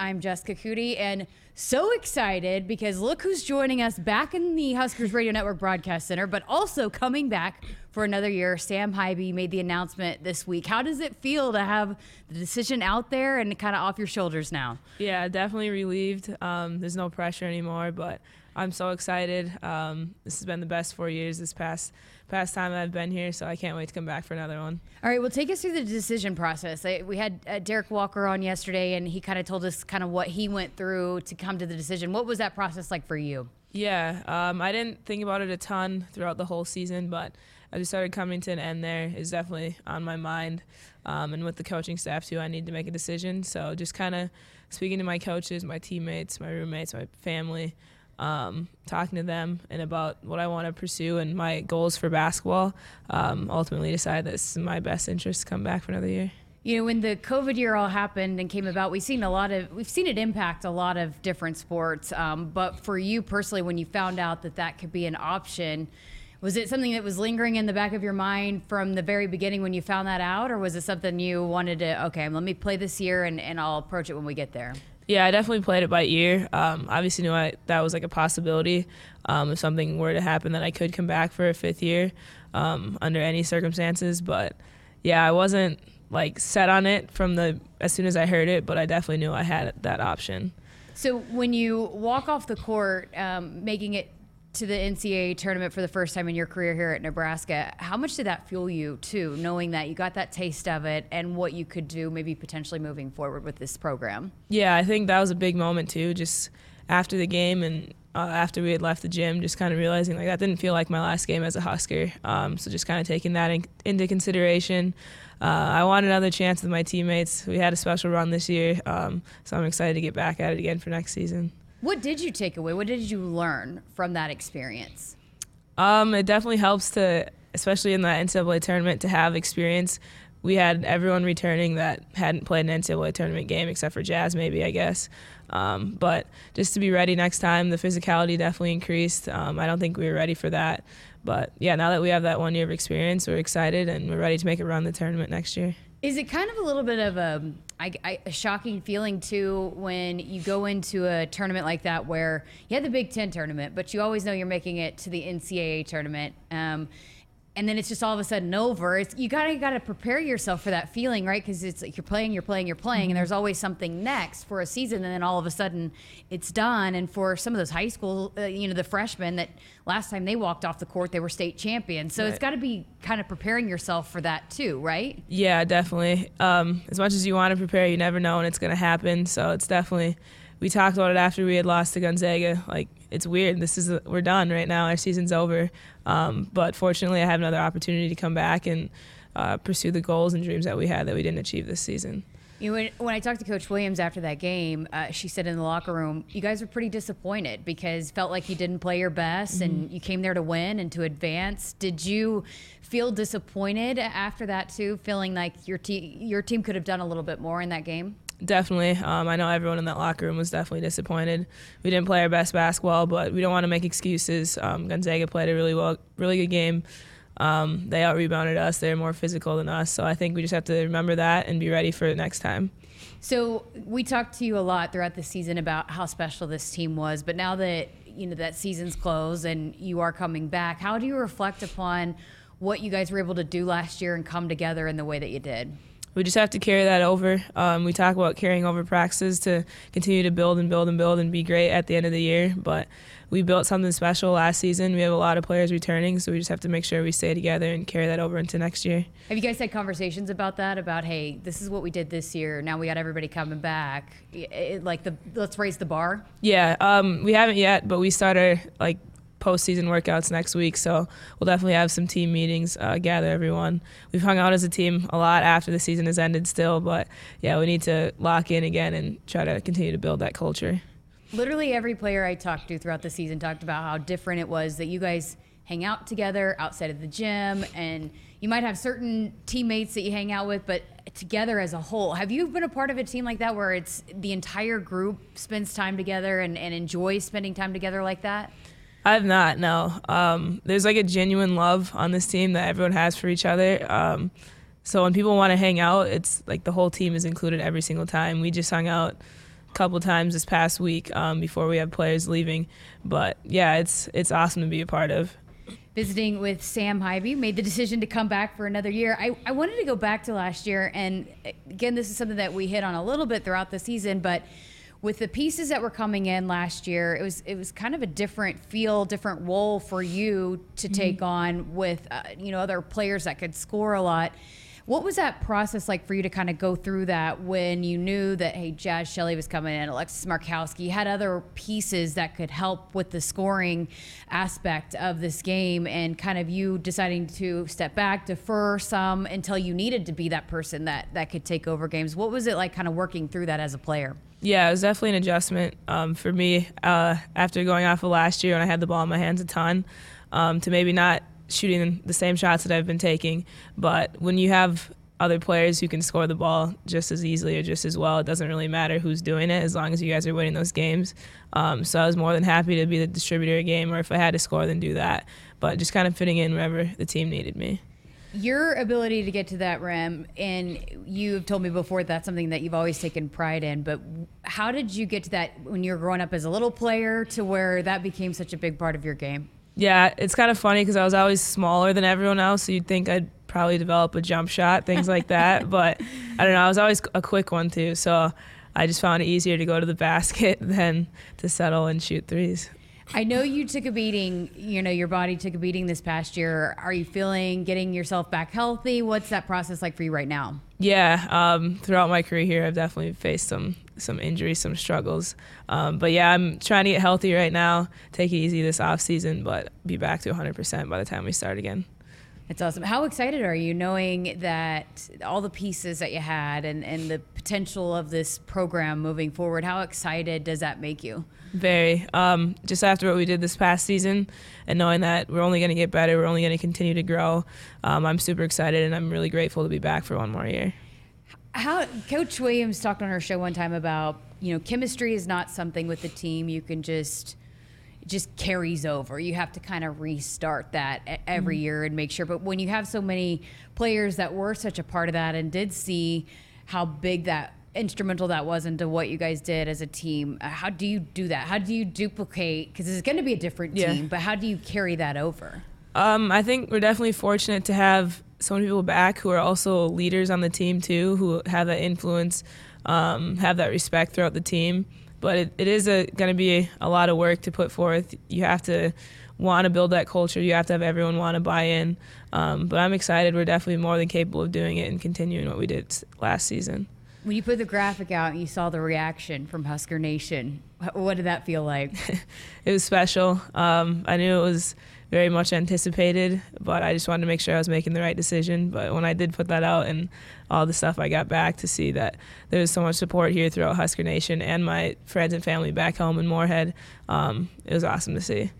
I'm Jessica Coody, and so excited because look who's joining us back in the Huskers Radio Network Broadcast Center, but also coming back for another year. Sam Haiby made the announcement this week. How does it feel to have the decision out there and kind of off your shoulders now? Yeah, definitely relieved. Um, there's no pressure anymore, but I'm so excited. Um, this has been the best four years this past past time I've been here, so I can't wait to come back for another one. All right, well, take us through the decision process. We had uh, Derrick Walker on yesterday, and he kind of told us kind of what he went through to come to the decision. What was that process like for you? Yeah, um, I didn't think about it a ton throughout the whole season, but as we started coming to an end there, is definitely on my mind. Um, and with the coaching staff too, I need to make a decision. So just kind of speaking to my coaches, my teammates, my roommates, my family um, talking to them and about what I want to pursue and my goals for basketball, um, ultimately decided that is my best interest to come back for another year. You know, when the COVID year all happened and came about, we've seen a lot of we've seen it impact a lot of different sports. Um, but for you personally, when you found out that that could be an option, was it something that was lingering in the back of your mind from the very beginning when you found that out, or was it something you wanted to okay, let me play this year and, and I'll approach it when we get there? Yeah, I definitely played it by ear. Um, obviously, knew I, that was like a possibility. Um, if something were to happen, that I could come back for a fifth year um, under any circumstances. But yeah, I wasn't like set on it from the as soon as I heard it, but I definitely knew I had that option. So when you walk off the court, um, making it to the NCAA tournament for the first time in your career here at Nebraska. How much did that fuel you too, knowing that you got that taste of it and what you could do maybe potentially moving forward with this program? Yeah, I think that was a big moment too. Just after the game and uh, after we had left the gym, just kind of realizing like that didn't feel like my last game as a Husker. Um, so just kind of taking that in, into consideration. Uh, I want another chance with my teammates. We had a special run this year, um, so I'm excited to get back at it again for next season. What did you take away? What did you learn from that experience? Um, it definitely helps to, especially in the NCAA tournament, to have experience. We had everyone returning that hadn't played an NCAA tournament game except for Jaz, maybe I guess. Um, but just to be ready next time, the physicality definitely increased. Um, I don't think we were ready for that. But yeah, now that we have that one year of experience, we're excited and we're ready to make it run the tournament next year. Is it kind of a little bit of a, I, I, a shocking feeling too when you go into a tournament like that where you had the Big Ten tournament, but you always know you're making it to the NCAA tournament. Um, and then it's just all of a sudden over. It's, you gotta gotta prepare yourself for that feeling, right? Because it's like you're playing, you're playing, you're playing, mm-hmm. and there's always something next for a season, and then all of a sudden it's done. And for some of those high school, uh, you know, the freshmen that last time they walked off the court, they were state champions. So right. it's got to be kind of preparing yourself for that too, right? Yeah, definitely. Um, as much as you want to prepare, you never know when it's gonna happen. So it's definitely. We talked about it after we had lost to Gonzaga. Like it's weird. This is we're done right now. Our season's over. Um, but fortunately, I have another opportunity to come back and uh, pursue the goals and dreams that we had that we didn't achieve this season. You know, when, when I talked to Coach Williams after that game, uh, she said in the locker room, you guys were pretty disappointed because felt like you didn't play your best mm-hmm. and you came there to win and to advance. Did you feel disappointed after that too, feeling like your team your team could have done a little bit more in that game? Definitely. Um, I know everyone in that locker room was definitely disappointed. We didn't play our best basketball, but we don't want to make excuses. Um, Gonzaga played a really well, really good game. Um, they out rebounded us. They're more physical than us. So I think we just have to remember that and be ready for it next time. So we talked to you a lot throughout the season about how special this team was, but now that you know that season's closed and you are coming back, how do you reflect upon what you guys were able to do last year and come together in the way that you did? We just have to carry that over. Um, we talk about carrying over practices to continue to build and build and build and be great at the end of the year. But we built something special last season. We have a lot of players returning, so we just have to make sure we stay together and carry that over into next year. Have you guys had conversations about that? About hey, this is what we did this year. Now we got everybody coming back. It, like the let's raise the bar. Yeah, um, we haven't yet, but we started like postseason workouts next week. So we'll definitely have some team meetings, uh, gather everyone. We've hung out as a team a lot after the season has ended still, but yeah, we need to lock in again and try to continue to build that culture. Literally every player I talked to throughout the season talked about how different it was that you guys hang out together outside of the gym and you might have certain teammates that you hang out with, but together as a whole. Have you been a part of a team like that where it's the entire group spends time together and, and enjoys spending time together like that? I've not. No. Um, there's like a genuine love on this team that everyone has for each other. Um, so when people want to hang out, it's like the whole team is included every single time. We just hung out a couple times this past week um, before we have players leaving. But yeah, it's it's awesome to be a part of. Visiting with Sam Haiby, made the decision to come back for another year. I, I wanted to go back to last year, and again, this is something that we hit on a little bit throughout the season, but with the pieces that were coming in last year, it was it was kind of a different feel, different role for you to mm-hmm. take on with uh, you know other players that could score a lot. What was that process like for you to kind of go through that when you knew that hey, Jaz Shelley was coming in, Alexis Markowski had other pieces that could help with the scoring aspect of this game, and kind of you deciding to step back, defer some until you needed to be that person that that could take over games. What was it like, kind of working through that as a player? Yeah, it was definitely an adjustment um, for me uh, after going off of last year when I had the ball in my hands a ton um, to maybe not shooting the same shots that I've been taking. But when you have other players who can score the ball just as easily or just as well, it doesn't really matter who's doing it as long as you guys are winning those games. Um, so I was more than happy to be the distributor of game, or if I had to score, then do that. But just kind of fitting in wherever the team needed me your ability to get to that rim, and you've told me before that's something that you've always taken pride in. But how did you get to that when you were growing up as a little player to where that became such a big part of your game? Yeah, it's kind of funny because I was always smaller than everyone else, so you'd think I'd probably develop a jump shot, things like that. but I don't know, I was always a quick one too, so I just found it easier to go to the basket than to settle and shoot threes. I know you took a beating, you know, your body took a beating this past year. Are you feeling getting yourself back healthy? What's that process like for you right now? Yeah, um, throughout my career here, I've definitely faced some some injuries, some struggles. Um, but yeah, I'm trying to get healthy right now, take it easy this off season, but be back to 100% by the time we start again. It's awesome. How excited are you knowing that all the pieces that you had and, and the potential of this program moving forward? How excited does that make you? Very. Um, just after what we did this past season, and knowing that we're only going to get better, we're only going to continue to grow, um, I'm super excited, and I'm really grateful to be back for one more year. How Coach Williams talked on her show one time about you know chemistry is not something with the team you can just just carries over. You have to kind of restart that every mm-hmm. year and make sure. But when you have so many players that were such a part of that and did see how big that instrumental that was into what you guys did as a team. Uh, how do you do that? How do you duplicate? Because it's going to be a different yeah. team, but how do you carry that over? Um, I think we're definitely fortunate to have so many people back who are also leaders on the team too, who have that influence, um, have that respect throughout the team. But it, it is going to be a lot of work to put forth. You have to want to build that culture. You have to have everyone want to buy in. Um, but I'm excited. We're definitely more than capable of doing it and continuing what we did last season. When you put the graphic out and you saw the reaction from Husker Nation, what did that feel like? it was special. Um, I knew it was very much anticipated, but I just wanted to make sure I was making the right decision. But when I did put that out and all the stuff I got back to see that there was so much support here throughout Husker Nation and my friends and family back home in Moorhead, um, it was awesome to see.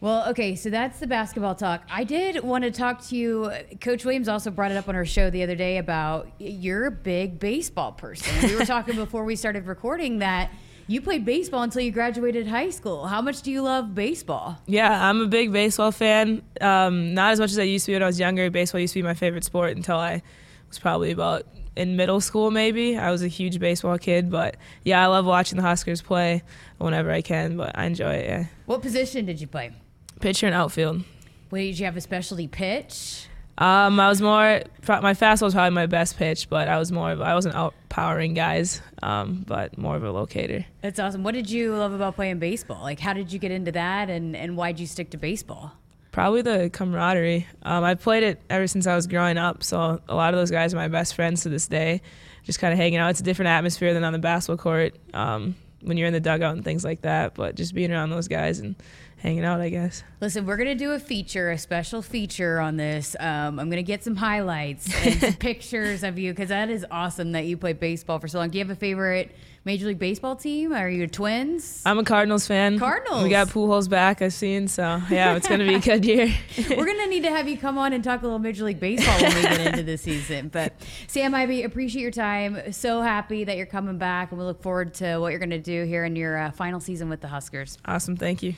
Well, okay, so that's the basketball talk. I did want to talk to you. Coach Williams also brought it up on her show the other day about you're a big baseball person. We were talking before we started recording that you played baseball until you graduated high school. How much do you love baseball? Yeah, I'm a big baseball fan. Um, not as much as I used to be when I was younger. Baseball used to be my favorite sport until I was probably about in middle school, maybe. I was a huge baseball kid, but yeah, I love watching the Huskers play whenever I can, but I enjoy it, yeah. What position did you play? Pitcher and outfield. Wait, did you have a specialty pitch? Um, I was more my fastball was probably my best pitch, but I was more of I wasn't outpowering guys, um, but more of a locator. That's awesome. What did you love about playing baseball? Like, how did you get into that, and and why did you stick to baseball? Probably the camaraderie. Um, I've played it ever since I was growing up, so a lot of those guys are my best friends to this day. Just kind of hanging out. It's a different atmosphere than on the basketball court um, when you're in the dugout and things like that. But just being around those guys and hanging out, I guess. Listen, we're gonna do a feature, a special feature on this. Um, I'm gonna get some highlights and some pictures of you because that is awesome that you played baseball for so long. Do you have a favorite Major League Baseball team? Are you Twins? I'm a Cardinals fan. Cardinals. We got Pujols back. I've seen, so yeah, it's gonna be a good year. we're gonna need to have you come on and talk a little Major League Baseball when we get into the season. But Sam Haiby, appreciate your time. So happy that you're coming back, and we look forward to what you're gonna do here in your uh, final season with the Huskers. Awesome. Thank you.